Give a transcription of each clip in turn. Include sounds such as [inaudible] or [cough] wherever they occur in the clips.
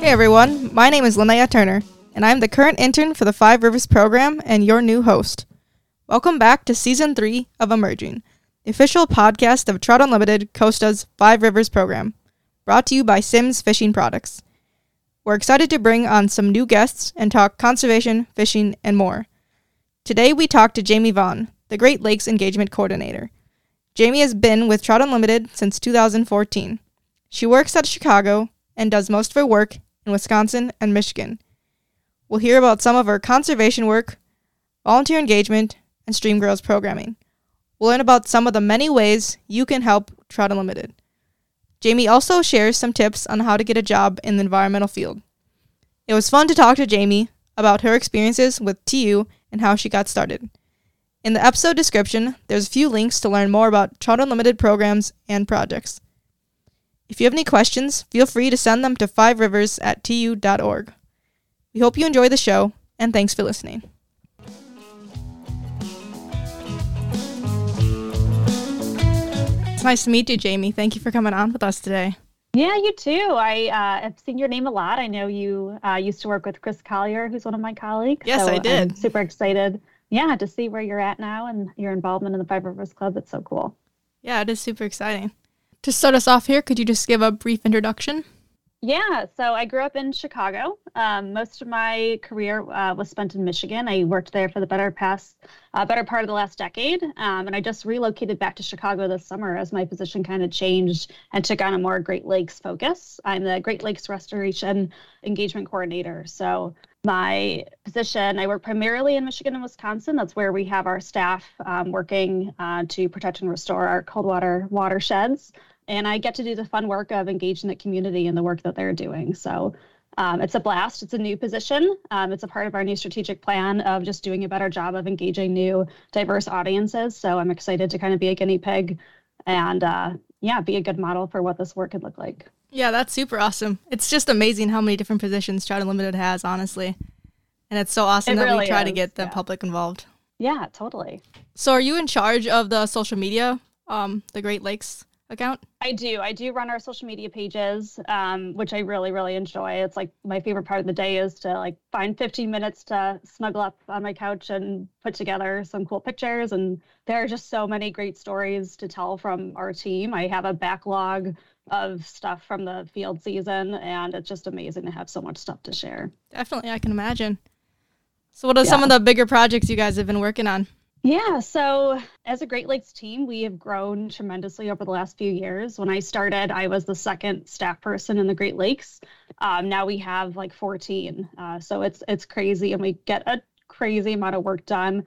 Hey everyone, my name is Linnea Turner, and I'm the current intern for the Five Rivers program and your new host. Welcome back to Season 3 of Emerging, the official podcast of Trout Unlimited Costa's Five Rivers program, brought to you by Simms Fishing Products. We're excited to bring on some new guests and talk conservation, fishing, and more. Today we talk to Jamie Vaughn, the Great Lakes Engagement Coordinator. Jamie has been with Trout Unlimited since 2014. She works at Chicago and does most of her work in Wisconsin and Michigan. We'll hear about some of her conservation work, volunteer engagement, and Stream Girls programming. We'll learn about some of the many ways you can help Trout Unlimited. Jamie also shares some tips on how to get a job in the environmental field. It was fun to talk to Jamie about her experiences with TU and how she got started. In the episode description, there's a few links to learn more about Trout Unlimited programs and projects. If you have any questions, feel free to send them to fiverivers at tu.org. We hope you enjoy the show, and thanks for listening. It's nice to meet you, Jamie. Thank you for coming on with us today. Yeah, you too. I uh, have seen your name a lot. I know you uh, used to work with Chris Collier, who's one of my colleagues. Yes, so I did. I'm super excited. Yeah, to see where you're at now and your involvement in the Five Rivers Club. It's so cool. Yeah, it is super exciting. To start us off here, could you just give a brief introduction? Yeah, so I grew up in Chicago. Um, most of my career uh, was spent in Michigan. I worked there for the better past, uh, better part of the last decade, um, and I just relocated back to Chicago this summer as my position kind of changed and took on a more Great Lakes focus. I'm the Great Lakes Restoration Engagement Coordinator. So my position, I work primarily in Michigan and Wisconsin. That's where we have our staff um, working uh, to protect and restore our cold water watersheds and I get to do the fun work of engaging the community in the work that they're doing. So um, it's a blast. It's a new position. Um, it's a part of our new strategic plan of just doing a better job of engaging new, diverse audiences. So I'm excited to kind of be a guinea pig and, uh, yeah, be a good model for what this work could look like. Yeah, that's super awesome. It's just amazing how many different positions Trout Unlimited has, honestly. And it's so awesome It that really we try to get the yeah. public involved. Yeah, totally. So, are you in charge of the social media, um, the Great Lakes account? I do. I do run our social media pages, um, which I really, really enjoy. It's like my favorite part of the day is to like find 15 minutes to snuggle up on my couch and put together some cool pictures. And there are just so many great stories to tell from our team. I have a backlog of stuff from the field season, and it's just amazing to have so much stuff to share. Definitely, I can imagine. So, what are some of the bigger projects you guys have been working on? Yeah, so as a Great Lakes team, we have grown tremendously over the last few years. When I started, I was the second staff person in the Great Lakes. Um, now we have like 14, uh, so it's it's crazy, and we get a crazy amount of work done.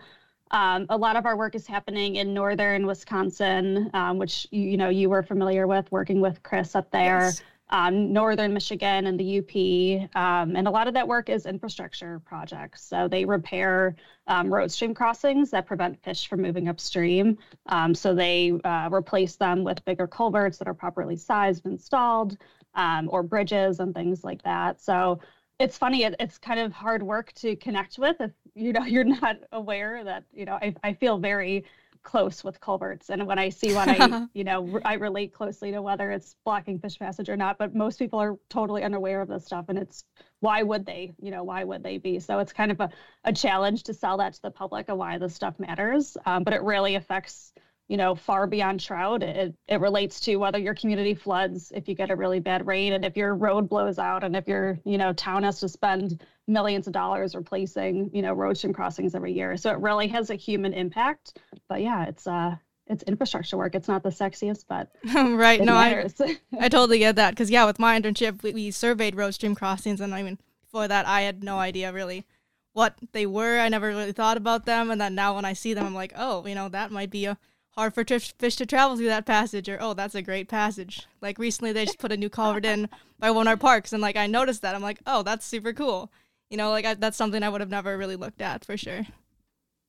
Um, a lot of our work is happening in northern Wisconsin, um, which you, you know you were familiar with, working with Chris up there Yes. Um, northern Michigan and the UP. Um, and a lot of that work is infrastructure projects. So they repair um, road stream crossings that prevent fish from moving upstream. Um, so they uh, replace them with bigger culverts that are properly sized and installed, um, or bridges and things like that. So it's funny. It, it's kind of hard work to connect with if you know [laughs] you're not aware that you know. I, I feel very close with culverts. And when i see one i [laughs] you know I relate closely to whether it's blocking fish passage or not but most people are totally unaware of this stuff and it's why would they you know why would they be? So it's kind of a, a challenge to sell that to the public of why this stuff matters um, but it really affects you know far beyond trout. It, it relates to whether your community floods if you get a really bad rain and if your road blows out and if your you know town has to spend millions of dollars replacing you know road stream crossings every year so it really has a human impact but yeah it's uh it's infrastructure work it's not the sexiest but [laughs] right. it no, I, matters [laughs] I totally get that. Because, yeah, with my internship, we, we surveyed road stream crossings. And I mean, before that, I had no idea really what they were. I never really thought about them. And then now when I see them, I'm like, oh, you know, that might be a hard for fish to travel through that passage. Or, oh, that's a great passage. Like recently, they just put a new culvert in by one of our parks. And, like, I noticed that. I'm like, oh, that's super cool. You know, like, I, that's something I would have never really looked at for sure.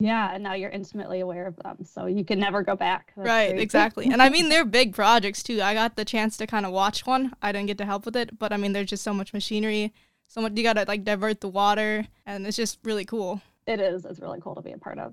yeah and now you're intimately aware of them so you can never go back That's right, great. exactly. And I mean, [laughs] they're big projects too. I got the chance to kind of watch one. I didn't get to help with it, but I mean, there's just so much machinery, so much. You got to like divert the water, and it's just really cool. it is it's really cool to be a part of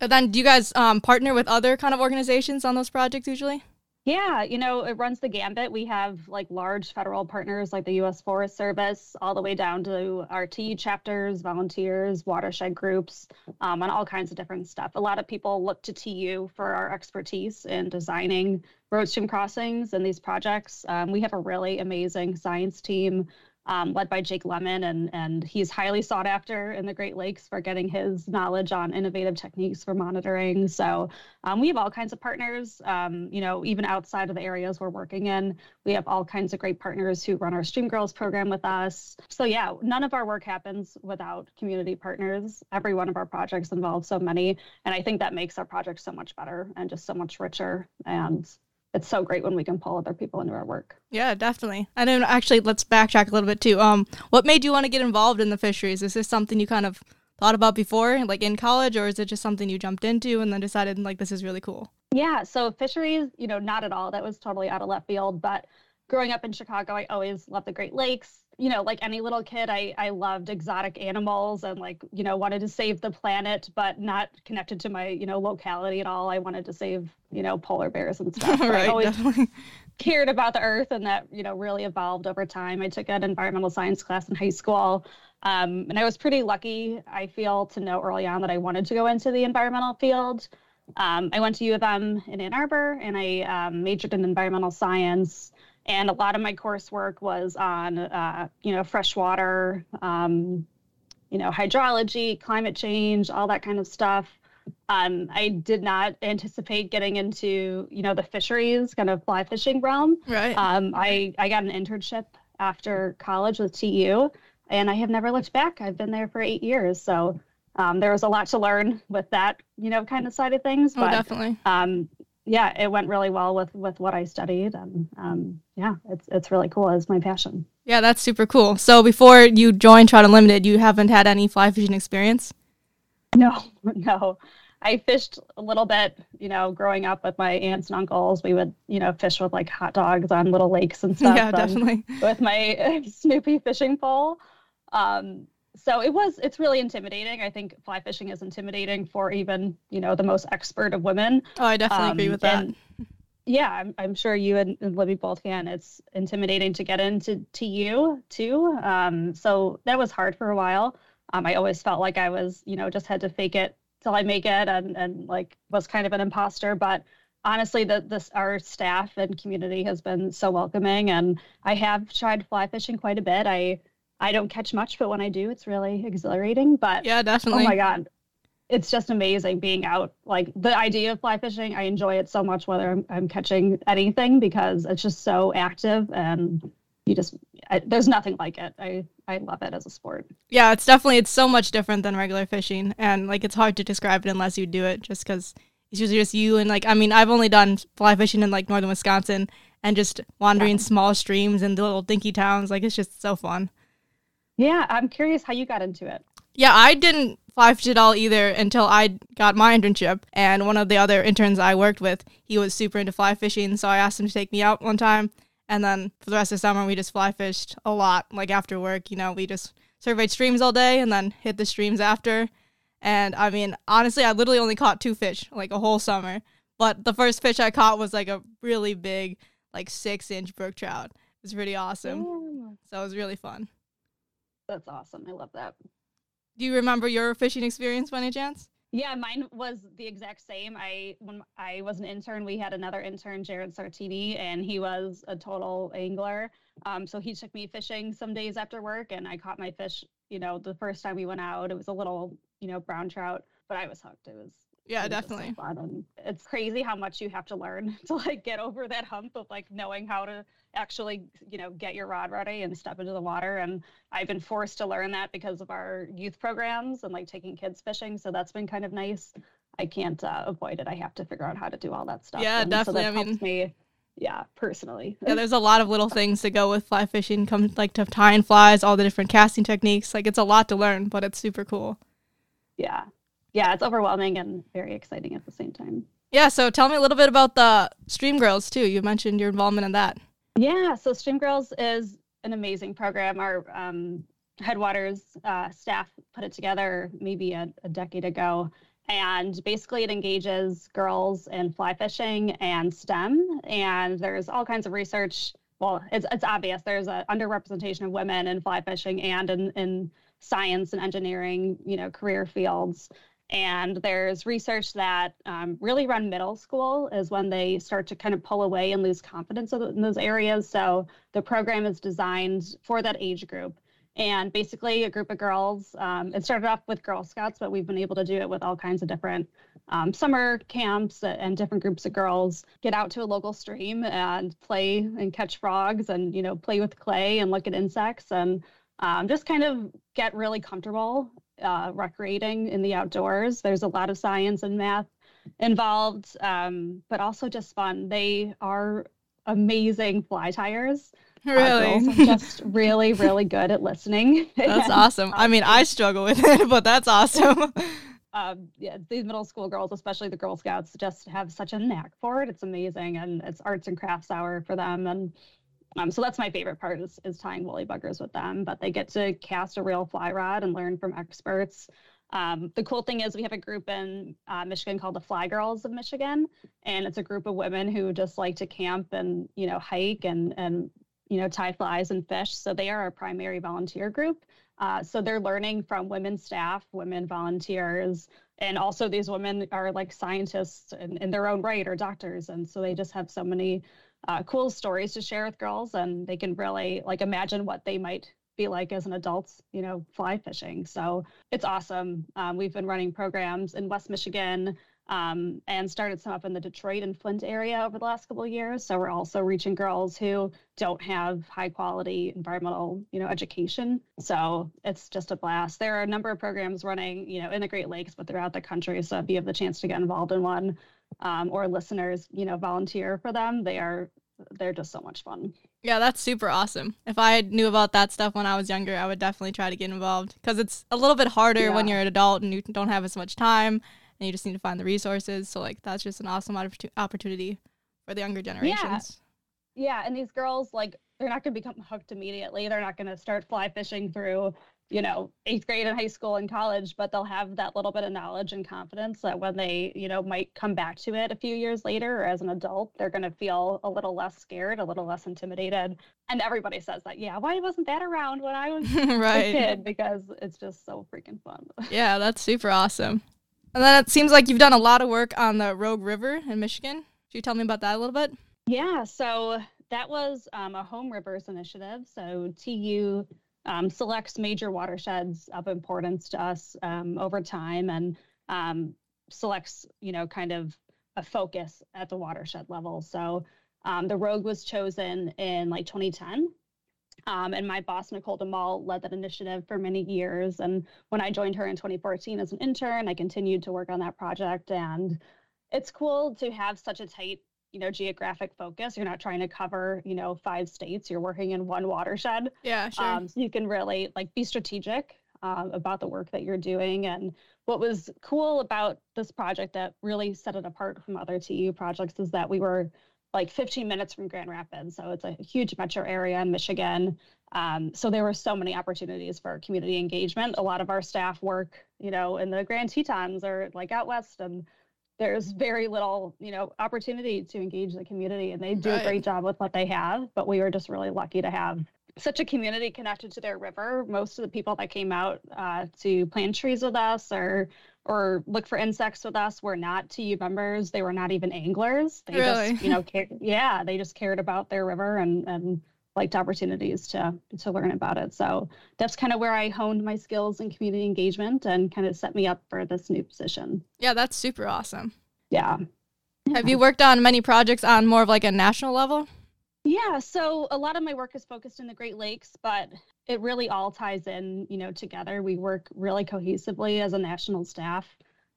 But then, do you guys um, partner with other kind of organizations on those projects usually? Yeah, you know, it runs the gambit. We have like large federal partners like the U.S. Forest Service, all the way down to TU chapters, volunteers, watershed groups, um, and all kinds of different stuff. A lot of people look to TU for our expertise in designing road stream crossings and these projects. Um, we have a really amazing science team um, led by Jake Lemon, and and he's highly sought after in the Great Lakes for getting his knowledge on innovative techniques for monitoring. So um, we have all kinds of partners. Um, you know, even outside of the areas we're working in, we have all kinds of great partners who run our Stream Girls program with us. So yeah, none of our work happens without community partners. Every one of our projects involves so many, and I think that makes our project so much better and just so much richer and it's so great when we can pull other people into our work. Yeah, definitely. And then actually, let's backtrack a little bit too. Um, what made you want to get involved in the fisheries? Is this something you kind of thought about before, like in college, or is it just something you jumped into and then decided like this is really cool? Yeah, so fisheries, you know, not at all. That was totally out of left field. But growing up in Chicago, I always loved the Great Lakes you know, like any little kid, I, I loved exotic animals and like, you know, wanted to save the planet, but not connected to my, you know, locality at all. I wanted to save, you know, polar bears and [laughs] stuff. right, I always definitely. cared about the earth and that, you know, really evolved over time. I took an environmental science class in high school. Um, and I was pretty lucky, I feel, to know early on that I wanted to go into the environmental field. Um, I went to U of M in Ann Arbor and I um, majored in environmental science and a lot of my coursework was on uh, you know freshwater um, you know hydrology climate change all that kind of stuff. Um, i did not anticipate getting into you know the fisheries kind of fly fishing realm. Right. Um, I, I got an internship after college with tu and i have never looked back. I've been there for eight years. So um, there was a lot to learn with that you know kind of side of things oh, but definitely. um, yeah, it went really well with with what I studied, and um, yeah, it's it's really cool. It's my passion. Yeah, that's super cool. So before you joined Trout Unlimited, you haven't had any fly fishing experience? No, [laughs] no. I fished a little bit, you know, growing up with my aunts and uncles. We would, you know, fish with like hot dogs on little lakes and [laughs] stuff. Yeah, definitely. With my [laughs] Snoopy fishing pole. Um, so it was it's really intimidating. I think fly fishing is intimidating for even you know the most expert of women. Oh i definitely um, agree with that. yeah I'm, I'm sure you and, and libby both can. It's intimidating to get into to you too. Um, so that was hard for a while. Um, i always felt like i was you know just had to fake it till i make it and and like was kind of an imposter. But honestly the this our staff and community has been so welcoming and i have tried fly fishing quite a bit. I I don't catch much, but when I do, it's really exhilarating. But yeah, definitely. Oh my god, it's just amazing being out. Like the idea of fly fishing, I enjoy it so much, whether I'm, I'm catching anything, because it's just so active and you just I, there's nothing like it. I I love it as a sport. Yeah, it's definitely it's so much different than regular fishing, and like it's hard to describe it unless you do it, just because it's usually just you and like I mean I've only done fly fishing in like northern Wisconsin and just wandering yeah. small streams and the little dinky towns. Like it's just so fun. Yeah, I'm curious how you got into it. Yeah, I didn't fly fish at all either until I got my internship. And one of the other interns I worked with, he was super into fly fishing, so I asked him to take me out one time. And then for the rest of the summer, we just fly fished a lot. Like after work, you know, we just surveyed streams all day and then hit the streams after. And I mean, honestly, I literally only caught two fish like a whole summer. But the first fish I caught was like a really big, like six inch brook trout. It was pretty awesome. Ooh. So it was really fun. That's awesome. I love that. Do you remember your fishing experience by any chance? Yeah, mine was the exact same. I when I was an intern, we had another intern, Jared Sartini, and he was a total angler. Um, so he took me fishing some days after work, and I caught my fish. You know, the first time we went out, it was a little, you know, brown trout, but I was hooked. It was yeah, definitely. So and it's crazy how much you have to learn [laughs] to like get over that hump of like knowing how to actually, you know, get your rod ready and step into the water. And I've been forced to learn that because of our youth programs and like taking kids fishing. So that's been kind of nice. I can't uh, avoid it. I have to figure out how to do all that stuff. Yeah, and definitely. So I mean, me yeah, personally. yeah, there's a lot of little things to go with fly fishing, come like to tie tying flies, all the different casting techniques. Like it's a lot to learn, but it's super cool. Yeah yeah, it's overwhelming and very exciting at the same time. Yeah, so tell me a little bit about the Stream Girls too. You mentioned your involvement in that. Yeah, so Stream Girls is an amazing program. Our um, Headwaters uh, staff put it together maybe a, a decade ago, And basically, it engages girls in fly fishing and STEM. And there's all kinds of research. Well, it's, it's obvious there's an underrepresentation of women in fly fishing and in, in science and engineering, you know, career fields. And there's research that um, really around middle school is when they start to kind of pull away and lose confidence in those areas. So the program is designed for that age group. And basically, a group of girls, um, it started off with Girl Scouts, but we've been able to do it with all kinds of different um, summer camps and different groups of girls get out to a local stream and play and catch frogs and, you know, play with clay and look at insects and um, just kind of get really comfortable uh, recreating in the outdoors. There's a lot of science and math involved, um, but also just fun. They are amazing fly tyers. Really? Uh, [laughs] just really, really good at listening. [laughs] [laughs] That's and, awesome. I mean, I struggle with it, but that's awesome. um, yeah, these middle school girls, especially the Girl Scouts, just have such a knack for it. It's amazing, and it's arts and crafts hour for them, and um, so that's my favorite part is, is tying woolly buggers with them. But they get to cast a real fly rod and learn from experts. Um, the cool thing is we have a group in uh, Michigan called the Fly Girls of Michigan, and it's a group of women who just like to camp and you know hike and and you know tie flies and fish. So they are our primary volunteer group. Uh, so they're learning from women staff, women volunteers, and also these women are like scientists in, in their own right or doctors, and so they just have so many uh, cool stories to share with girls and they can really like imagine what they might be like as an adult, you know, fly fishing. So it's awesome. Um, we've been running programs in West Michigan um, and started some up in the Detroit and Flint area over the last couple of years. So we're also reaching girls who don't have high quality environmental, you know, education. So it's just a blast. There are a number of programs running, you know, in the Great Lakes, but throughout the country. So if you have the chance to get involved in one, um, or listeners, you know, volunteer for them, they are they're just so much fun. Yeah, that's super awesome. If I knew about that stuff when I was younger, I would definitely try to get involved because it's a little bit harder yeah. when you're an adult and you don't have as much time and you just need to find the resources. So like that's just an awesome opportunity for the younger generations. Yeah. yeah, and these girls like they're not going to become hooked immediately. They're not going to start fly fishing through you know, eighth grade in high school and college, but they'll have that little bit of knowledge and confidence that when they, you know, might come back to it a few years later or as an adult, they're going to feel a little less scared, a little less intimidated. And everybody says that, yeah, why wasn't that around when I was [laughs] right. a kid? Because it's just so freaking fun. [laughs] yeah, that's super awesome. And then it seems like you've done a lot of work on the Rogue River in Michigan. Could you tell me about that a little bit? Yeah, so that was um, a home rivers initiative. So TU um, selects major watersheds of importance to us um, over time and um, selects, you know, kind of a focus at the watershed level. So um, the Rogue was chosen in like 2010. Um, and my boss, Nichol DeMol, led that initiative for many years. And when I joined her in 2014 as an intern, I continued to work on that project. And it's cool to have such a tight you know geographic focus. You're not trying to cover you know five states. You're working in one watershed. Yeah sure. Um, so you can really like be strategic um, about the work that you're doing. And what was cool about this project that really set it apart from other tu projects is that we were like 15 minutes from grand rapids. So it's a huge metro area in michigan. Um, so there were so many opportunities for community engagement. A lot of our staff work you know in the grand tetons or like out west and there's very little, you know, opportunity to engage the community and they do right. a great job with what they have. But we were just really lucky to have such a community connected to their river. Most of the people that came out uh, to plant trees with us or or look for insects with us were not TU members. They were not even anglers. They really? just, you know, care, yeah, they just cared about their river and and liked opportunities to to learn about it. So that's kind of where I honed my skills in community engagement and kind of set me up for this new position. Yeah, that's super awesome. Yeah. Have you worked on many projects on more of like a national level? Yeah, so a lot of my work is focused in the Great Lakes, but it really all ties in, you know, together. We work really cohesively as a national staff.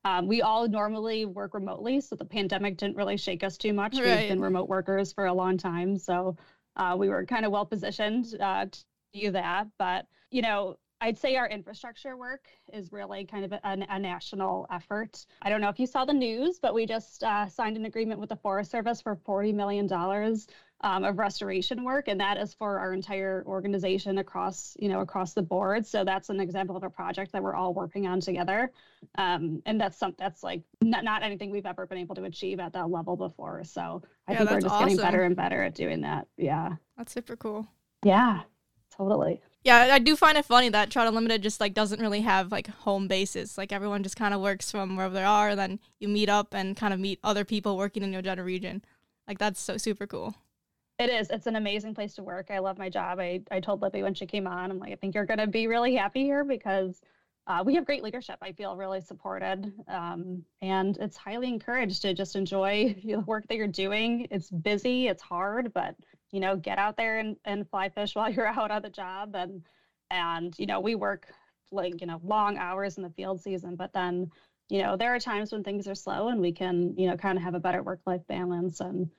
Um, we all normally work remotely, so the pandemic didn't really shake us too much. Right. We've been remote workers for a long time, so uh, we were kind of well positioned uh, to do that. But you know, I'd say our infrastructure work is really kind of a, a, national effort. I don't know if you saw the news, but we just uh, signed an agreement with the Forest Service for $40 million um, of restoration work, and that is for our entire organization across, you know, across the board. So that's an example of a project that we're all working on together, um, and that's some that's like not, not anything we've ever been able to achieve at that level before. So I yeah, think we're just awesome. getting better and better at doing that. Yeah, that's super cool. Yeah, totally. Yeah, I do find it funny that Trout Unlimited just like doesn't really have like home bases. Like everyone just kind of works from wherever they are, and then you meet up and kind of meet other people working in your general region. Like that's so super cool. It is. It's an amazing place to work. I love my job. I, I told Libby when she came on, I'm like, I think you're going to be really happy here because uh, we have great leadership. I feel really supported, um, and it's highly encouraged to just enjoy [laughs] the work that you're doing. It's busy, it's hard, but you know, get out there and, and fly fish while you're [laughs] out on the job. And, and, you know, we work like, you know, long hours in the field season, but then, you know, there are times when things are slow and we can, you know, kind of have a better work life balance and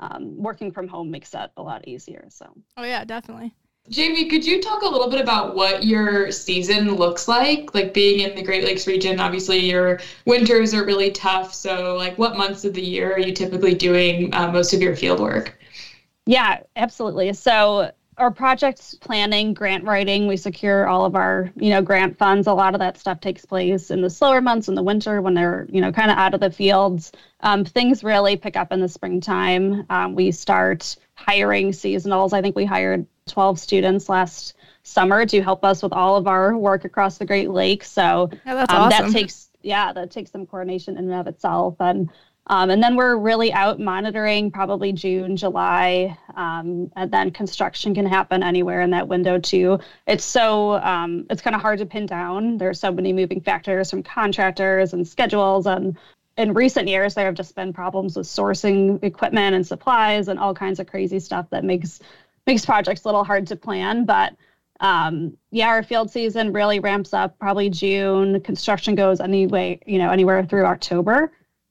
um, working from home makes that a lot easier. So, oh, yeah, definitely. Jamie, could you talk a little bit about what your season looks like? Like being in the Great Lakes region, obviously your winters are really tough. So, like, what months of the year are you typically doing uh, most of your field work? Yeah, absolutely. So our project planning, grant writing, we secure all of our, you know, grant funds. A lot of that stuff takes place in the slower months in the winter when they're, you know, kind of out of the fields. Um, things really pick up in the springtime. Um, we start hiring seasonals. I think we hired 12 students last summer to help us with all of our work across the Great Lakes. So yeah, um, awesome. that takes, yeah, that takes some coordination in and of itself. And um, and then we're really out monitoring probably June, July, um, and then construction can happen anywhere in that window too. It's so um, it's kind of hard to pin down. There's so many moving factors from contractors and schedules, and in recent years there have just been problems with sourcing equipment and supplies and all kinds of crazy stuff that makes makes projects a little hard to plan. But um, yeah, our field season really ramps up probably June. Construction goes anyway, you know, anywhere through October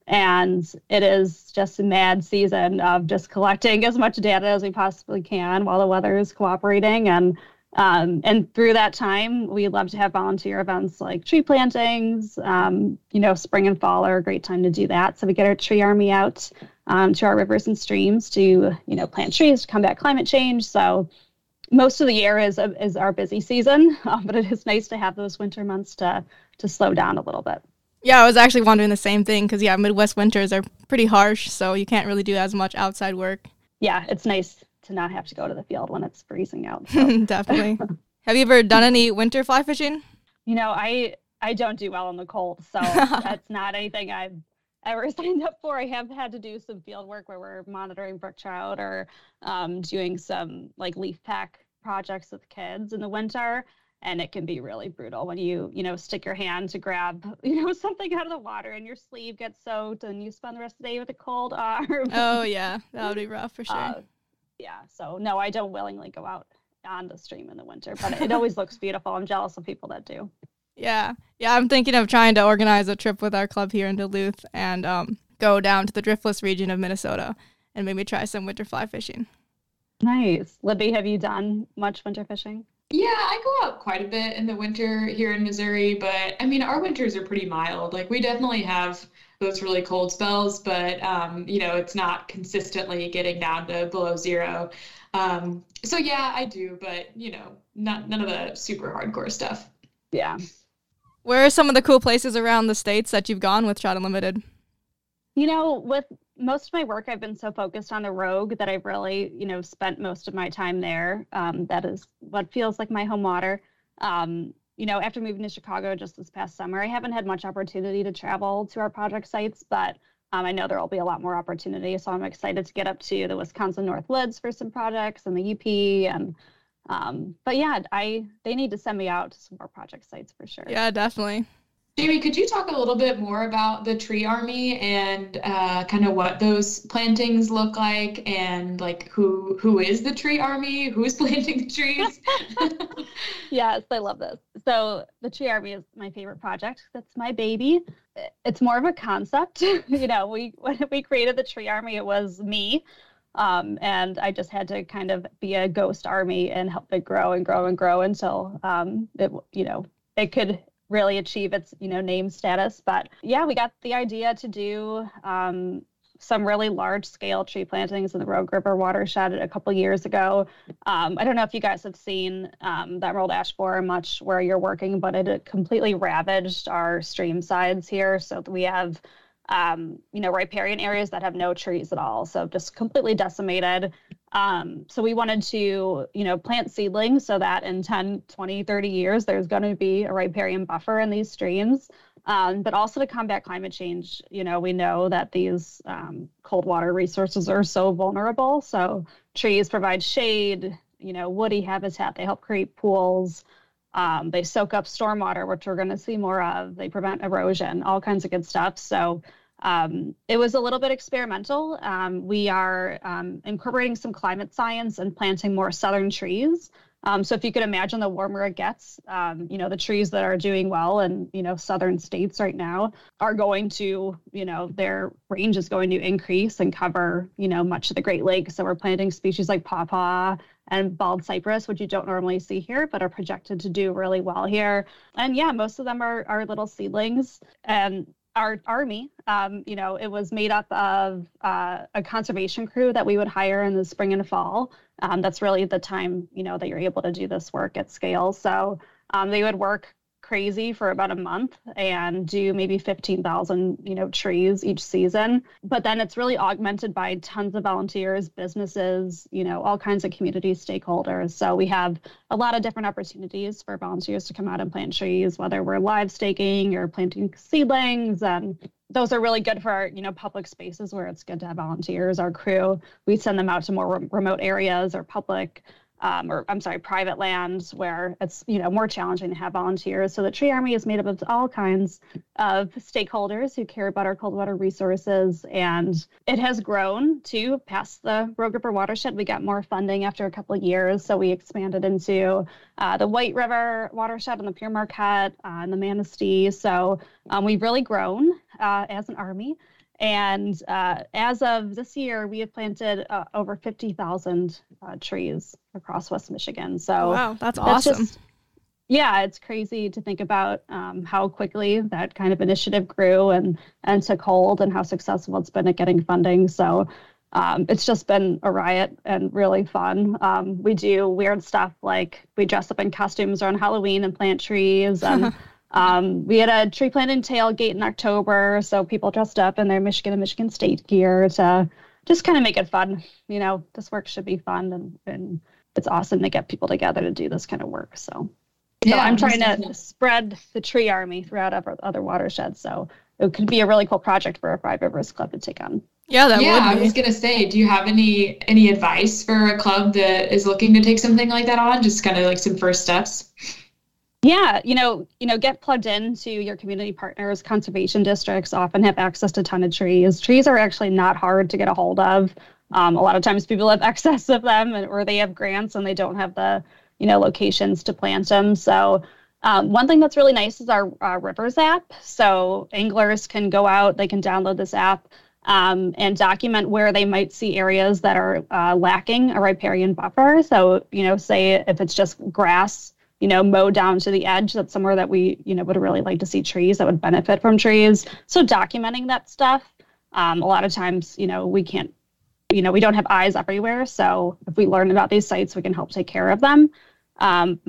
and it is just a mad season of just collecting as much data as we possibly can while the weather is cooperating. And um, and through that time we love to have volunteer events like tree plantings. Um, you know spring and fall are a great time to do that. So we get our tree army out um, to our rivers and streams to you know plant trees to combat climate change. So most of the year is is our busy season [laughs] but it is nice to have those winter months to to slow down a little bit yeah, I was actually wondering the same thing because yeah, Midwest winters are pretty harsh, so you can't really do as much outside work. Yeah, it's nice to not have to go to the field when it's freezing out. So. [laughs] Definitely. [laughs] have you ever done any winter fly fishing? You know, I I don't do well in the cold, so [laughs] that's not anything I've ever signed up for. I have had to do some field work where we're monitoring brook trout or um, doing some like leaf pack projects with kids in the winter and it can be really brutal when you you know stick your hand to grab [laughs] you know something out of the water and your sleeve gets soaked and you spend the rest of the day with a cold [laughs] arm. Oh yeah. That would be rough for sure. Uh, yeah. So no i don't willingly go out on the stream in the winter but it always looks [laughs] beautiful. I'm jealous of people that do. Yeah. Yeah i'm thinking of trying to organize a trip with our club here in duluth and um, go down to the driftless region of minnesota and maybe try some winter fly fishing. Nice. Libby have you done much winter fishing yeah, I go out quite a bit in the winter here in Missouri, but I mean, our winters are pretty mild. Like, we definitely have those really cold spells, but um, you know, it's not consistently getting down to below zero. Um, so yeah, I do, but you know, not none of the super hardcore stuff. Yeah. Where are some of the cool places around the states that you've gone with Trout Unlimited? You know, with most of my work, I've been so focused on the Rogue that I've really, you know, spent most of my time there. Um, that is what feels like my home water. Um, you know, after moving to Chicago just this past summer, I haven't had much opportunity to travel to our project sites, but um, I know there will be a lot more opportunity. So I'm excited to get up to the Wisconsin North Woods for some projects and the UP. And um, but yeah, I they need to send me out to some more project sites for sure. Yeah, definitely. Jamie, could you talk a little bit more about the tree army and uh, kind of what those plantings look like, and like who who is the tree army? [laughs] Who's planting the trees? [laughs] yes, I love this. So the tree army is my favorite project. That's my baby. It's more of a concept. [laughs] you know, we when we created the tree army, it was me Um, and I just had to kind of be a ghost army and help it grow and grow and grow until um, it, you know, it could really achieve its, you know, name status. But yeah, we got the idea to do um, some really large scale tree plantings in the Rogue River watershed a couple years ago. Um, I don't know if you guys have seen um, that emerald ash borer much where you're working, but it completely ravaged our stream sides here. So we have um, you know, riparian areas that have no trees at all. So just completely decimated. Um, so we wanted to, you know, plant seedlings so that in 10, 20, 30 years, there's going to be a riparian buffer in these streams. Um, but also to combat climate change, you know, we know that these um, cold water resources are so vulnerable. So trees provide shade, you know, woody habitat, they help create pools. Um, they soak up stormwater, which we're going to see more of. They prevent erosion, all kinds of good stuff. So um, it was a little bit experimental. Um, we are um, incorporating some climate science and planting more southern trees. Um, so if you could imagine, the warmer it gets, um, you know, the trees that are doing well in you know southern states right now are going to, you know, their range is going to increase and cover, you know, much of the Great Lakes. So we're planting species like pawpaw and bald cypress, which you don't normally see here, but are projected to do really well here. And yeah, most of them are are little seedlings, and our army, um, you know, it was made up of uh, a conservation crew that we would hire in the spring and fall. Um, that's really the time, you know, that you're able to do this work at scale. So um, they would work crazy for about a month and do maybe 15,000, you know, trees each season. But then it's really augmented by tons of volunteers, businesses, you know, all kinds of community stakeholders. So we have a lot of different opportunities for volunteers to come out and plant trees, whether we're live staking or planting seedlings and those are really good for our you know public spaces where it's good to have volunteers our crew we send them out to more re- remote areas or public um, or I'm sorry, private lands where it's you know more challenging to have volunteers. So the Tree Army is made up of all kinds of stakeholders who care about our cold water resources, and it has grown to past the Rogue River watershed. We got more funding after a couple of years, so we expanded into uh, the White River watershed and the Pere Marquette uh, and the Manistee. So um, we've really grown uh, as an army. And uh, as of this year, we have planted uh, over 50,000 uh, trees across West Michigan. So wow, that's, that's awesome. Just, yeah, it's crazy to think about um, how quickly that kind of initiative grew and and took hold, and how successful it's been at getting funding. So um, it's just been a riot and really fun. Um, we do weird stuff like we dress up in costumes around Halloween and plant trees and. [laughs] Um, we had a tree planting tailgate in October, so people dressed up in their Michigan and Michigan State gear to just kind of make it fun. You know, this work should be fun, and, and it's awesome to get people together to do this kind of work. So, yeah, so I'm trying to spread the tree army throughout other watersheds. So it could be a really cool project for a Five Rivers Club to take on. Yeah, that yeah, I was gonna say, do you have any any advice for a club that is looking to take something like that on? Just kind of like some first steps. Yeah, you know, you know, get plugged into your community partners. Conservation districts often have access to a ton of trees. Trees are actually not hard to get a hold of. Um, a lot of times people have [laughs] excess of them, and, or they have grants and they don't have the, you know, locations to plant them. So um, one thing that's really nice is our, our Rivers app. So anglers can go out, they can download this app. Um, and document where they might see areas that are uh, lacking a riparian buffer. So, you know, say if it's just grass you know, mow down to the edge. That's somewhere that we, you know, would really like to see trees that would benefit from trees. So documenting that stuff. Um, a lot of times, you know, we can't, you know, we don't have eyes everywhere. So if we learn about these sites, we can help take care of them. Um,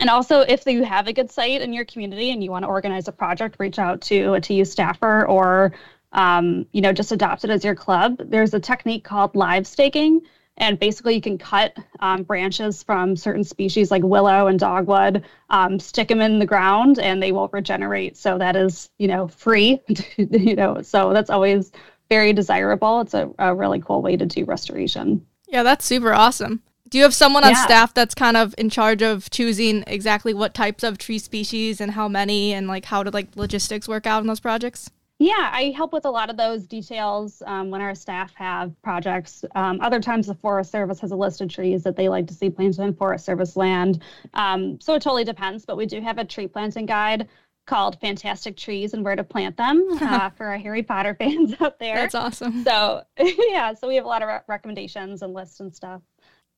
and also, if you have a good site in your community and you want to organize a project, reach out to a TU staffer or, um, you know, just adopt it as your club. There's a technique called live staking and basically you can cut um, branches from certain species like willow and dogwood um, stick them in the ground and they will regenerate so that is you know free [laughs] you know so that's always very desirable it's a, a, really cool way to do restoration yeah that's super awesome do you have someone on yeah. staff that's kind of in charge of choosing exactly what types of tree species and how many and like how to like logistics work out in those projects yeah, I help with a lot of those details um, when our staff have projects. Um, other times, the Forest Service has a list of trees that they like to see planted in Forest Service land. Um, so it totally depends, but we do have a tree planting guide called Fantastic Trees and Where to Plant Them [laughs] uh, for our Harry Potter [laughs] fans out there. That's awesome. So, [laughs] yeah, so we have a lot of re- recommendations and lists and stuff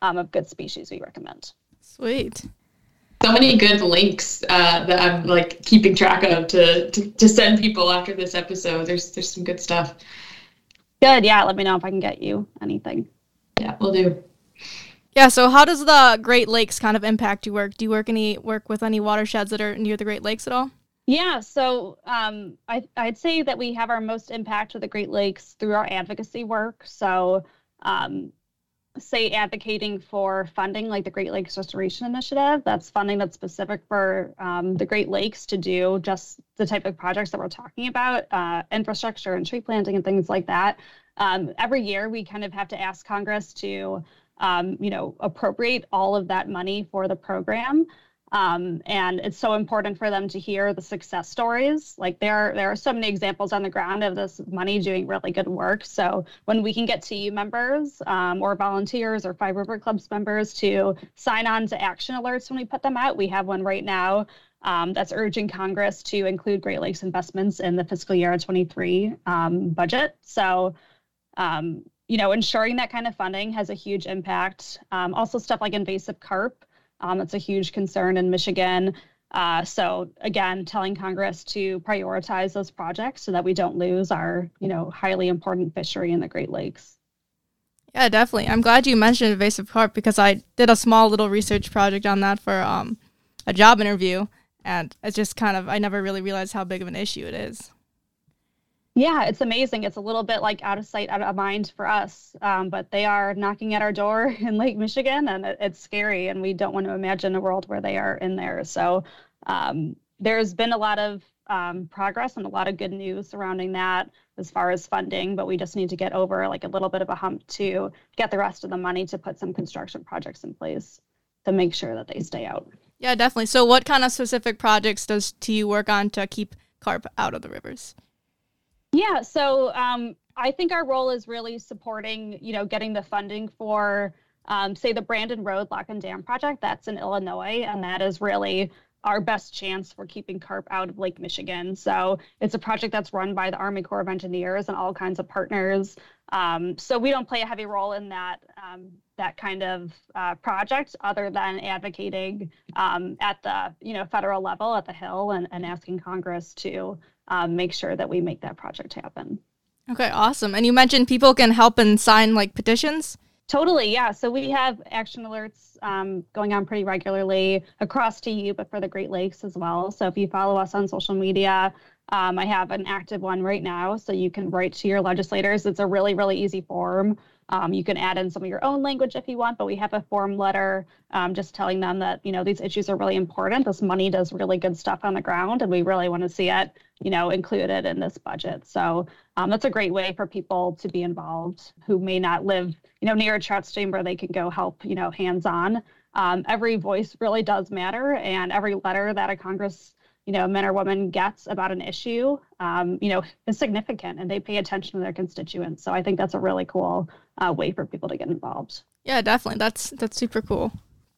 um, of good species we recommend. Sweet. So many good links uh, that I'm like keeping track of to, to to send people after this episode. There's there's some good stuff. Good, yeah. Let me know if I can get you anything. Yeah, we'll do. Yeah, so how does the Great Lakes kind of impact your work? Do you work any work with any watersheds that are near the Great Lakes at all? Yeah, so um, I, I'd say that we have our most impact with the Great Lakes through our advocacy work. So, um, say advocating for funding like the Great Lakes Restoration Initiative, that's funding that's specific for um, the Great Lakes to do just the type of projects that we're talking about, uh, infrastructure and tree planting and things like that. Um, every year, we kind of have to ask Congress to, um, you know, appropriate all of that money for the program. Um, and it's so important for them to hear the success stories. Like there, there are so many examples on the ground of this money doing really good work. So when we can get TU members um, or volunteers or Five River Clubs members to sign on to action alerts when we put them out, we have one right now um, that's urging Congress to include Great Lakes investments in the fiscal year 23 um, budget. So, um, you know, ensuring that kind of funding has a huge impact. Um, also, stuff like invasive carp um, it's a huge concern in Michigan. Uh, so again, telling Congress to prioritize those projects so that we don't lose our, you know, highly important fishery in the Great Lakes. Yeah, definitely. I'm glad you mentioned invasive carp because I did a small little research project on that for um, a job interview, and it's just kind of I never really realized how big of an issue it is. Yeah, it's amazing. It's a little bit like out of sight, out of mind for us, um, but they are knocking at our door [laughs] in Lake Michigan, and it, it's scary. And we don't want to imagine a world where they are in there. So um, there's been a lot of um, progress and a lot of good news surrounding that as far as funding, but we just need to get over like a little bit of a hump to get the rest of the money to put some construction projects in place to make sure that they stay out. Yeah, definitely. So, what kind of specific projects does TU work on to keep carp out of the rivers? Yeah, so um, I think our role is really supporting, you know, getting the funding for, um, say, the Brandon Road Lock and Dam project. That's in Illinois, and that is really our best chance for keeping carp out of Lake Michigan. So it's a project that's run by the Army Corps of Engineers and all kinds of partners. Um, so we don't play a heavy role in that um, that kind of uh, project, other than advocating um, at the you know federal level at the Hill and, and asking Congress to um, make sure that we make that project happen. Okay, awesome. And you mentioned people can help and sign like petitions. Totally, yeah. So we have action alerts um, going on pretty regularly across TU, but for the Great Lakes as well. So if you follow us on social media, um, I have an active one right now, so you can write to your legislators. It's a really, really easy form. Um, you can add in some of your own language if you want, but we have a form letter um, just telling them that you know these issues are really important. This money does really good stuff on the ground, and we really want to see it you know included in this budget. So um, that's a great way for people to be involved who may not live you know near a trout where they can go help you know hands on. Um, every voice really does matter, and every letter that a Congress you know, men or women gets about an issue, um, you know, is significant and they pay attention to their constituents. So I think that's a really cool uh, way for people to get involved. Yeah, definitely. That's that's super cool.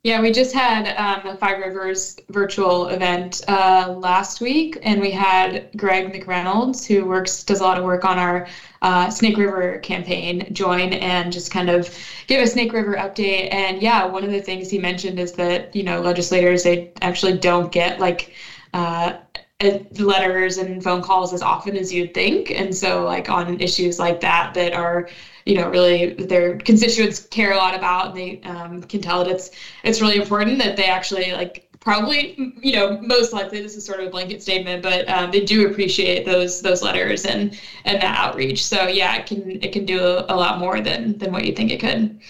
Yeah, we just had um, a Five Rivers virtual event uh, last week, and we had Greg McReynolds, who works does a lot of work on our uh, Snake River campaign, join and just kind of give a Snake River update. And yeah, one of the things he mentioned is that you know legislators they actually don't get like uh, letters and phone calls as often as you'd think. And so, like on issues like that, that are you know really their constituents care a lot about, and they um, can tell that it's it's really important that they actually like probably you know most likely this is sort of a blanket statement but um, they do appreciate those those letters and and that outreach so yeah it can it can do a, a lot more than than what you think it could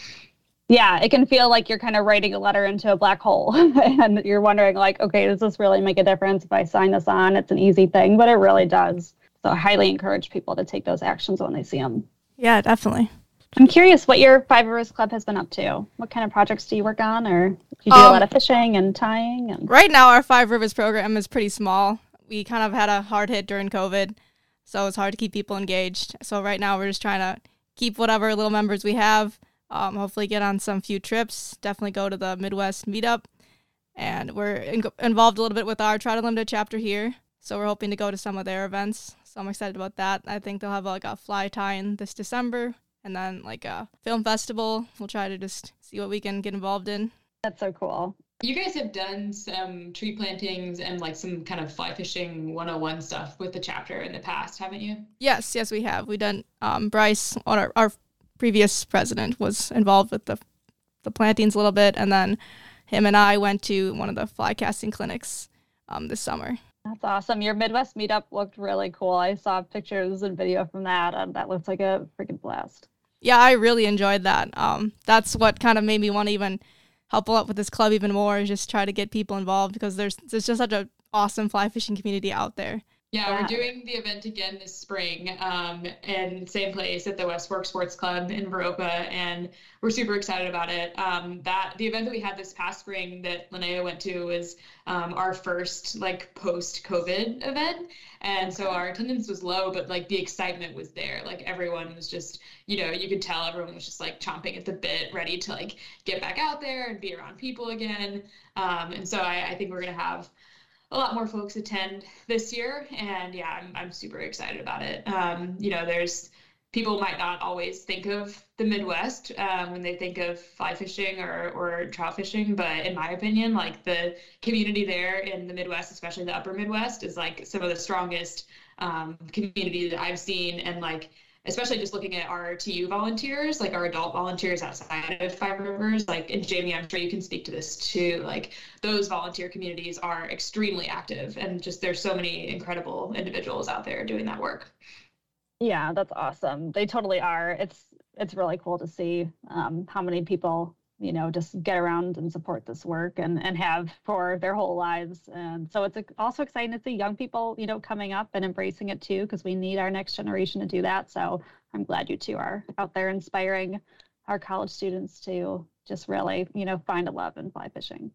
yeah, it can feel like you're kind of writing a letter into a black hole [laughs] and you're wondering like, okay, does this really make a difference if I sign this on? It's an easy thing, but it really does. So I highly encourage people to take those actions when they see them. Yeah, definitely. I'm curious what your Five Rivers Club has been up to. What kind of projects do you work on or do you do um, a lot of fishing and tying and Right now our Five Rivers program is pretty small. We kind of had a hard hit during COVID, so it's hard to keep people engaged. So right now we're just trying to keep whatever little members we have um, hopefully, get on some few trips. Definitely go to the Midwest meetup. And we're in- involved a little bit with our Trout Unlimited chapter here. So we're hoping to go to some of their events. So I'm excited about that. I think they'll have like a fly tie-in this December and then like a film festival. We'll try to just see what we can get involved in. That's so cool. You guys have done some tree plantings and like some kind of fly fishing 101 stuff with the chapter in the past, haven't you? Yes, yes, we have. We done. Um, Bryce, our, our previous president, was involved with the the plantings a little bit, and then him and I went to one of the fly casting clinics um, this summer. That's awesome. Your Midwest meetup looked really cool. I saw pictures and video from that, and that looks like a freaking blast. Yeah, I really enjoyed that. Um, that's what kind of made me want to even help out with this club even more is just try to get people involved because there's there's just such an awesome fly fishing community out there. Yeah, yeah, we're doing the event again this spring, um, and same place at the West Fork Sports Club in Viroqua, and we're super excited about it. Um, that the event that we had this past spring that Linnea went to was um, our first like post-COVID event, and so our attendance was low, but like the excitement was there. Like everyone was just, you know, you could tell everyone was just like chomping at the bit, ready to like get back out there and be around people again. Um, and so I, I think we're gonna have a lot more folks attend this year and yeah i'm, I'm super excited about it. Um, you know there's people might not always think of the midwest um, when they think of fly fishing or, or trout fishing but in my opinion like the community there in the midwest especially the upper midwest is like some of the strongest um, community that i've seen and like especially just looking at our TU volunteers, like our adult volunteers outside of Five Rivers, like, and Jamie, I'm sure you can speak to this too. Like, those volunteer communities are extremely active, and just there's so many incredible individuals out there doing that work. Yeah, that's awesome. They totally are. It's it's really cool to see um, how many people you know just get around and support this work and and have for their whole lives. And so it's also exciting to see young people you know coming up and embracing it too because we need our next generation to do that. So i'm glad you two are out there inspiring our college students to just really you know find a love in fly fishing.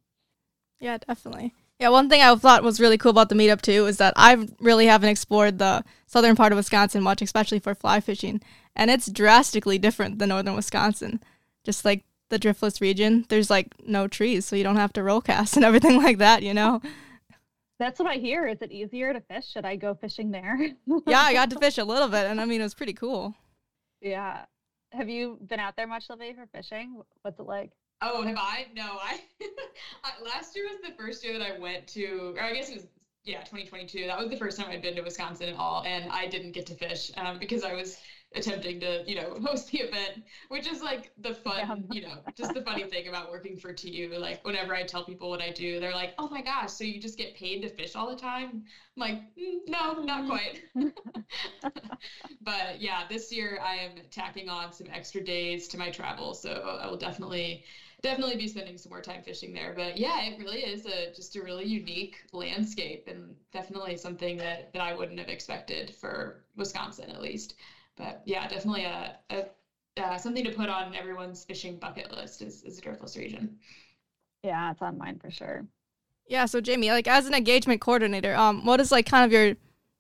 Yeah definitely. Yeah one thing i thought was really cool about the meetup too is that i really haven't explored the southern part of wisconsin much especially for fly fishing. And it's drastically different than northern wisconsin. Just like the driftless region, there's like no trees, so you don't have to roll cast [laughs] and everything like that, you know? That's what I hear. Is it easier to fish? Should I go fishing there? [laughs] yeah, I got to fish a little bit, and I mean, it was pretty cool. Yeah. Have you been out there much, Libby, for fishing? What's it like? Oh, have I? No, [laughs] I, last year was the first year that I went to, or I guess it was yeah 2022. That was the first time I'd been to Wisconsin at all, and I didn't get to fish um, because I was attempting to, you know, [laughs] host the event, which is like the fun, yeah. you know, just the funny thing about working for TU. Like whenever I tell people what I do, they're like, "Oh my gosh, so you just get paid to fish all the time?" I'm like, mm, "No, not quite." [laughs] but yeah, this year I am tacking on some extra days to my travel, so I will definitely definitely be spending some more time fishing there. But yeah, it really is a just a really unique landscape and definitely something that that I wouldn't have expected for Wisconsin at least. But yeah, definitely a, a uh, something to put on everyone's fishing bucket list is, is the driftless region. Yeah, it's on mine for sure. Yeah, so Jamie, like as an engagement coordinator, um, what is like kind of your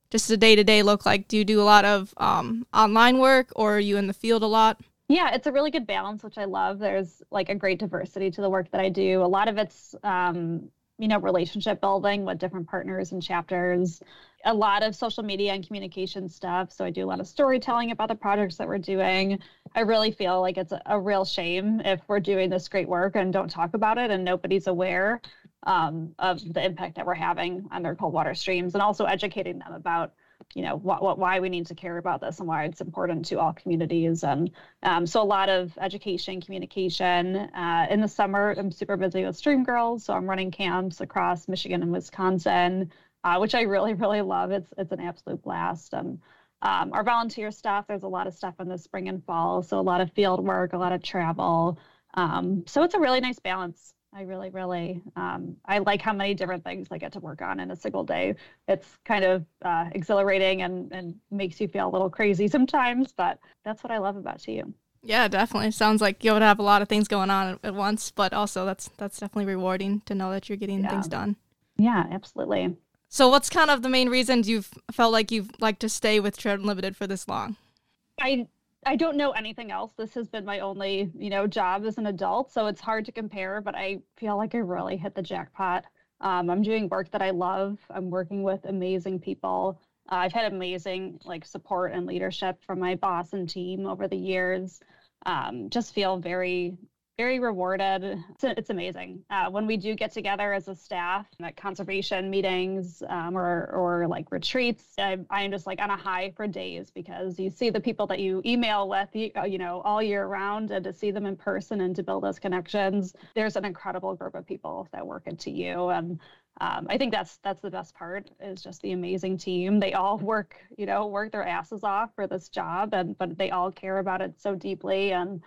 just a day to day look like? Do you do a lot of um, online work or are you in the field a lot? Yeah, it's a really good balance, which I love. There's like a great diversity to the work that I do. A lot of it's, um, you know, relationship building with different partners and chapters a lot of social media and communication stuff. So I do a lot of storytelling about the projects that we're doing. I really feel like it's a, a real shame if we're doing this great work and don't talk about it and nobody's aware um, of the impact that we're having on their cold water streams and also educating them about you know what, what why we need to care about this and why it's important to all communities and um, so a lot of education communication uh, in the summer i'm super busy with STREAM Girls so i'm running camps across michigan and wisconsin uh, which I really, really love. It's it's an absolute blast. And um, our volunteer staff, there's a lot of stuff in the spring and fall, so a lot of field work, a lot of travel. Um, so it's a really nice balance. I really, really, um, I like how many different things I get to work on in a single day. It's kind of uh, exhilarating and, and makes you feel a little crazy sometimes, but that's what I love about TU. Yeah, definitely. Sounds like you would have a lot of things going on at once, but also that's that's definitely rewarding to know that you're getting yeah. things done. Yeah, absolutely. So, what's kind of the main reasons you've felt like you've like to stay with Trout Unlimited for this long? I I don't know anything else. This has been my only, you know, job as an adult, so it's hard to compare. But I feel like I really hit the jackpot Um, I'm doing work that I love. I'm working with amazing people. Uh, I've had amazing like support and leadership from my boss and team over the years. Um, just feel very very rewarded. It's, it's amazing. Uh, when we do get together as a staff at conservation meetings um, or, or like retreats, I, I, am just like on a high for days because you see the people that you email with, you, uh, you know, all year round and to see them in person and to build those connections. There's an incredible group of people that work in TU. And um, I think that's that's the best part is just the amazing team. They all work, you know, work their asses off for this job, and but they all care about it so deeply. And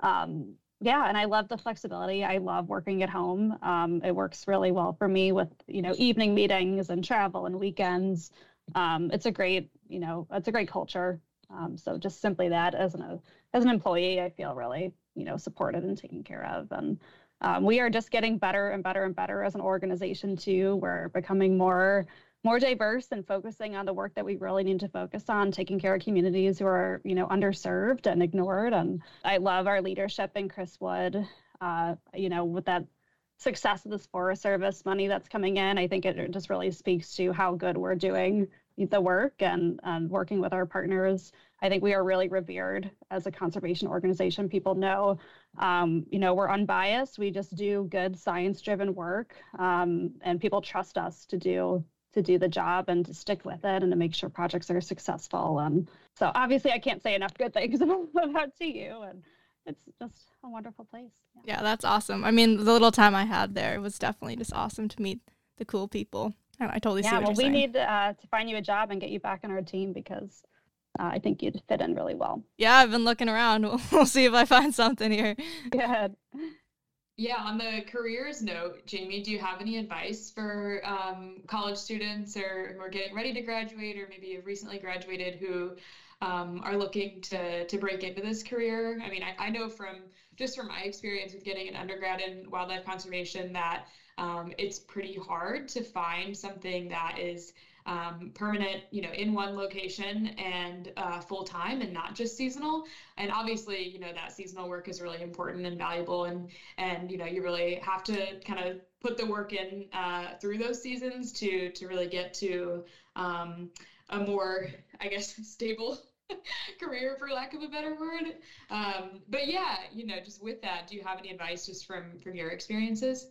um, yeah and i love the flexibility. I love working at home. Um, it works really well for me with you know evening meetings and travel and weekends. Um, it's a great you know it's a great culture. Um, so just simply that as an as an employee i feel really you know supported and taken care of. And um, we are just getting better and better and better as an organization too. We're becoming more more diverse and focusing on the work that we really need to focus on, taking care of communities who are, you know, underserved and ignored. And I love our leadership in Chris Wood. Uh, you know, with that success of this Forest Service money that's coming in, I think it just really speaks to how good we're doing the work and, and working with our partners. I think we are really revered as a conservation organization. People know, um, you know, we're unbiased. We just do good science-driven work, um, and people trust us to do to do the job and to stick with it and to make sure projects are successful. And so obviously I can't say enough good things [laughs] about TU and it's just a wonderful place. Yeah. yeah, that's awesome. I mean, the little time I had there was definitely just awesome to meet the cool people. And I totally yeah, see what you well, we saying. need uh, to find you a job and get you back on our team because uh, I think you'd fit in really well. Yeah, I've been looking around. We'll, [laughs] we'll see if I find something here. Good. Yeah, on the careers note, Jamie, do you have any advice for um, college students or who are getting ready to graduate or maybe have recently graduated who um, are looking to, to break into this career? I mean, I, I know from just from my experience with getting an undergrad in wildlife conservation that um, it's pretty hard to find something that is um, permanent, you know, in one location and uh, full time and not just seasonal. And obviously, you know, that seasonal work is really important and valuable. And, and, you know, you really have to kind of put the work in uh, through those seasons to, to really get to um, a more, I guess, [laughs] stable [laughs] career for lack of a better word um, but yeah you know just with that do you have any advice just from from your experiences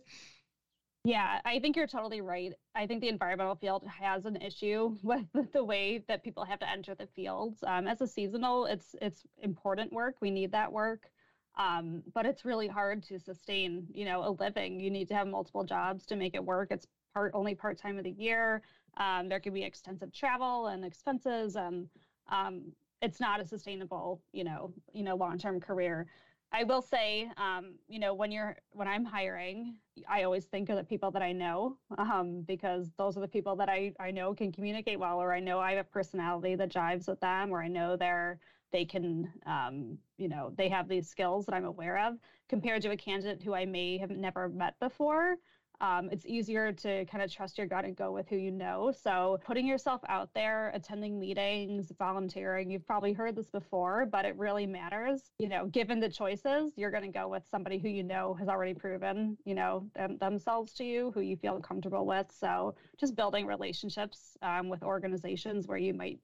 yeah, I think you're totally right. I think the environmental field has an issue [laughs] with the way that people have to enter the fields. Um, as a seasonal, it's it's important work. We need that work, um, but it's really hard to sustain. You know, a living. You need to have multiple jobs to make it work. It's part only part time of the year. Um, there could be extensive travel and expenses, and um, it's not a sustainable, you know, you know, long term career. I will say, um, you know, when you're when I'm hiring, I always think of the people that I know um, because those are the people that I I know can communicate well, or I know I have a personality that jives with them, or I know they're they can, um, you know, they have these skills that I'm aware of, compared to a candidate who I may have never met before um, it's easier to kind of trust your gut and go with who you know. So putting yourself out there, attending meetings, volunteering, you've probably heard this before, but it really matters. You know, given the choices, you're going to go with somebody who you know has already proven, you know, them, themselves to you, who you feel comfortable with. So just building relationships um, with organizations where you might,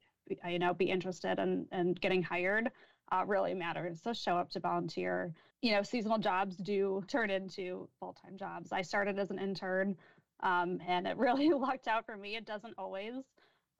you know, be interested in, in getting hired uh, really matters. So show up to volunteer. You know, seasonal jobs do turn into full time jobs. I started as an intern, um, and it [laughs] really lucked out for me. It doesn't always,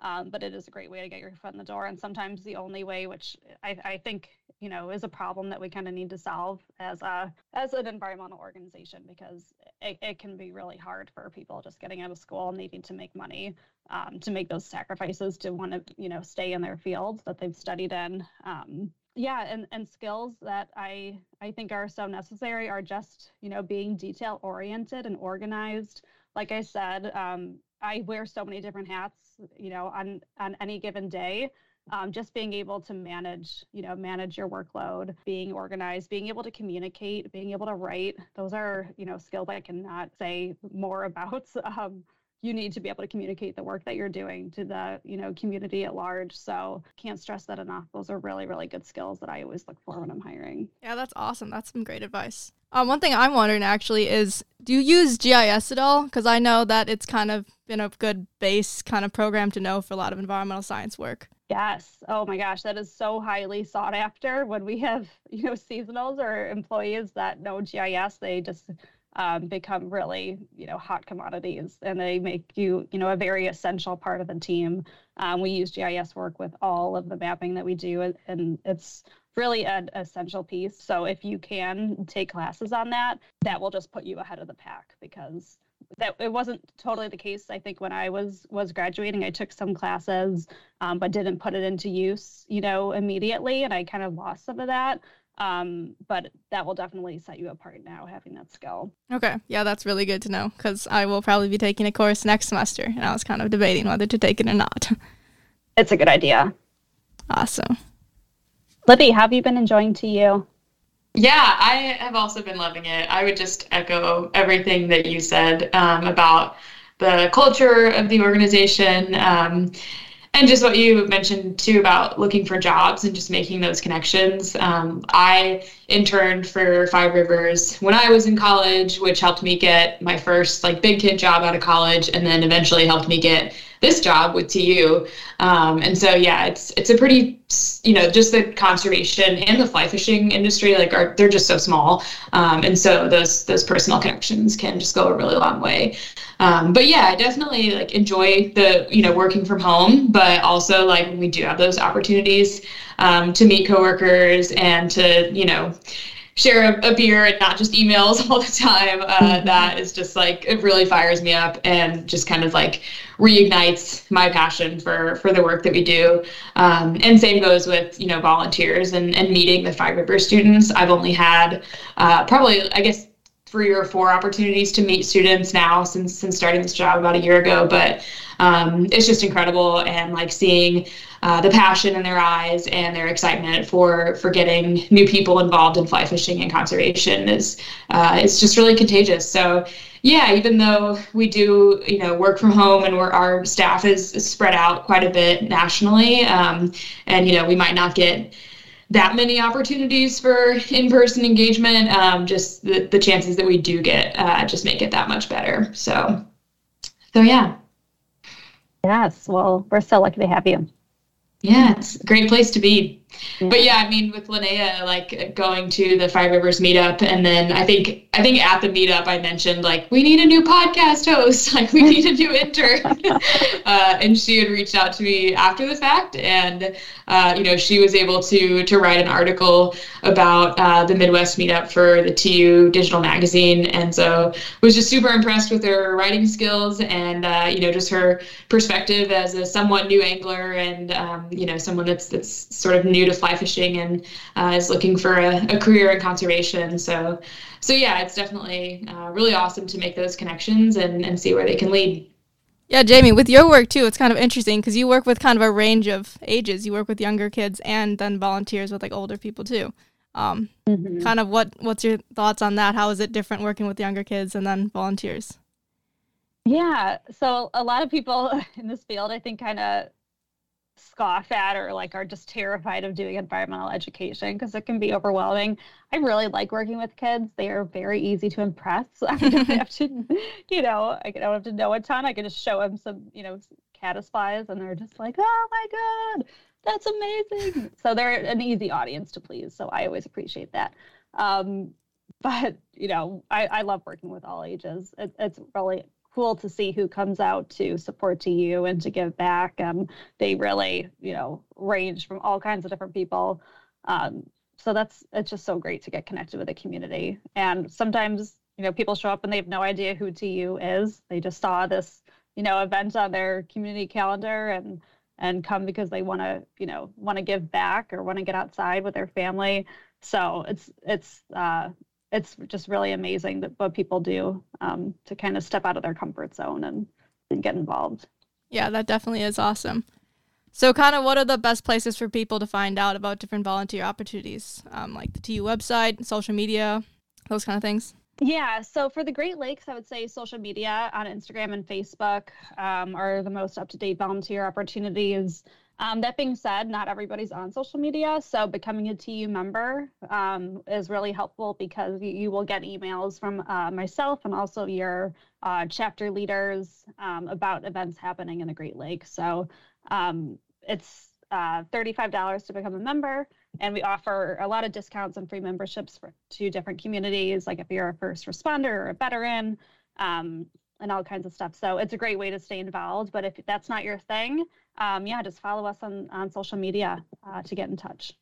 um, but it is a great way to get your foot in the door. And sometimes the only way, which I, I think you know is a problem that we kind of need to solve as a as an environmental organization because it, it can be really hard for people just getting out of school and needing to make money um, to make those sacrifices to want to you know stay in their fields that they've studied in um, yeah and and skills that i i think are so necessary are just you know being detail oriented and organized. Like i said um, i wear so many different hats you know on on any given day. Um, just being able to manage you know manage your workload being organized being able to communicate being able to write those are you know skills i cannot say more [laughs] about. Um, you need to be able to communicate the work that you're doing to the you know community at large so can't stress that enough those are really really good skills that i always look for when i'm hiring yeah that's awesome that's some great advice um, one thing i'm wondering actually is Do you use GIS at all? Because I know that it's kind of been a good base kind of program to know for a lot of environmental science work. Yes. Oh my gosh, that is so highly sought after. When we have [laughs] you know seasonals or employees that know GIS, they just um, become really you know hot commodities, and they make you you know a very essential part of the team. Um, we use GIS work with all of the mapping that we do, and it's really an essential piece. So if you can take classes on that, that will just put you ahead of the pack because that it wasn't totally the case. I think when I was was graduating, I took some classes, um, but didn't put it into use, you know, immediately, and I kind of lost some of that. Um, but that will definitely set you apart now having that skill. Okay, yeah, that's really good to know because I will probably be taking a course next semester, and I was kind of debating whether to take it or not. [laughs] It's a good idea. Awesome. Libby, have you been enjoying TU? Yeah, I have also been loving it. I would just echo everything that you said um, about the culture of the organization. Um, and just what you mentioned too about looking for jobs and just making those connections. Um, I interned for Five Rivers when I was in college, which helped me get my first like big kid job out of college, and then eventually helped me get this job with TU. Um, and so yeah, it's it's a pretty you know just the conservation and the fly fishing industry like are they're just so small, um, and so those those personal connections can just go a really long way. Um, but yeah, I definitely like enjoy the you know working from home, but also like we do have those opportunities um, to meet coworkers and to you know share a, a, beer and not just emails [laughs] all the time. Uh, mm-hmm. that is just like it really fires me up and just kind of like reignites my passion for for the work that we do. Um, and same goes with you know volunteers and and meeting the Five River students. I've only had uh, probably I guess three or four opportunities to meet students now since since starting this job about a year ago. But um, it's just incredible and like seeing uh, the passion in their eyes and their excitement for for getting new people involved in fly fishing and conservation is uh, it's just really contagious. So yeah, even though we do, you know, work from home and our staff is, spread out quite a bit nationally, um, and you know, we might not get that many opportunities for in-person engagement. Um, just the, the chances that we do get uh, just make it that much better. So, so yeah. Yes. Well, we're so lucky to have you. Yeah, it's a great place to be. But yeah, I mean, with Linnea, like going to the Five Rivers meetup, and then I think I think at the meetup I mentioned like we need a new podcast host, [laughs] like we need a new intern, [laughs] uh, and she had reached out to me after the fact, and uh, you know she was able to to write an article about uh, the Midwest meetup for the TU Digital Magazine, and so was just super impressed with her writing skills and uh, you know just her perspective as a somewhat new angler and um, you know someone that's that's sort of new new to fly fishing and uh, is looking for a, a, career in conservation. So, so yeah, it's definitely uh, really awesome to make those connections and, and see where they can lead. Yeah, Jamie, with your work too, it's kind of interesting because you work with kind of a range of ages. You work with younger kids and then volunteers with like older people too. Um, mm-hmm. Kind of what what's your thoughts on that? How is it different working with younger kids and then volunteers? Yeah, so a lot of people [laughs] in this field, I think, kind of scoff at or like are just terrified of doing environmental education because it can be overwhelming. I really like working with kids. They are very easy to impress. [laughs] I don't have to, [laughs] you know, I don't have to know a ton. I can just show them some, you know, caddis flies and they're just like, oh my God, that's amazing. so they're an easy audience to please. So I always appreciate that. Um, but, you know, I, I love working with all ages. It, it's really cool to see who comes out to support TU and to give back. Um, they really, you know, range from all kinds of different people. Um, so that's it's just so great to get connected with the community. And sometimes, you know, people show up and they have no idea who TU is. They just saw this, you know, event on their community calendar and and come because they want to, you know, want to give back or want to get outside with their family. So it's it's uh, it's just really amazing that what people do um, to kind of step out of their comfort zone and, and get involved. Yeah, that definitely is awesome. So, kind of, what are the best places for people to find out about different volunteer opportunities, um, like the TU website, social media, those kind of things? Yeah, so for the Great Lakes, I would say social media on Instagram and Facebook um, are the most up to date volunteer opportunities. Um, that being said, not everybody's on social media, so becoming a TU member um, is really helpful because you, you will get emails from uh, myself and also your uh, chapter leaders um, about events happening in the Great Lakes. So um, it's uh, $35 to become a member, and we offer a lot of discounts and free memberships for, to different communities, like if you're a first responder or a veteran. Um, and all kinds of stuff. So it's a great way to stay involved. But if that's not your thing, um, yeah, just follow us on, on social media uh, to get in touch.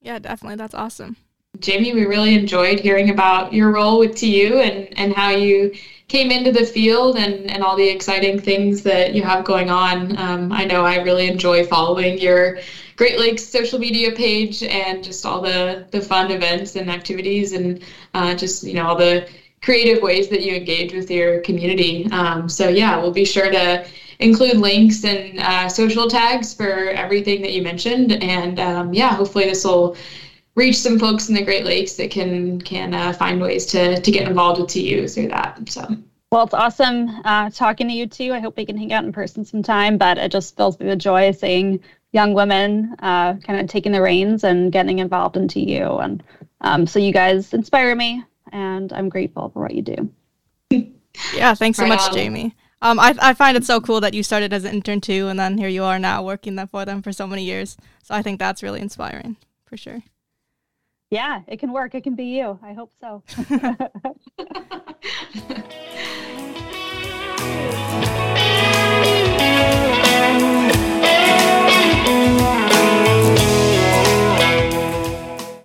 Yeah, definitely. That's awesome. Jamie, we really enjoyed hearing about your role with TU and, and how you came into the field and, and all the exciting things that you have going on. Um, I know I really enjoy following your Great Lakes social media page and just all the, the fun events and activities and uh, just, you know, all the creative ways that you engage with your community. Um, so yeah, we'll be sure to include links and uh, social tags for everything that you mentioned. And um, yeah, hopefully this will reach some folks in the Great Lakes that can can uh, find ways to to get involved with TU through that. So. Well, it's awesome uh, talking to you too. I hope we can hang out in person sometime. But it just fills me with joy seeing young women uh, kind of taking the reins and getting involved in TU. And um, so you guys inspire me and I'm grateful for what you do. yeah, thanks so right much, on. Jamie. Um, I, I find it so cool that you started as an intern too, and then here you are now working that for them for so many years. So I think that's really inspiring for sure. Yeah, it can work. It can be you. I hope so. [laughs] [laughs] [laughs]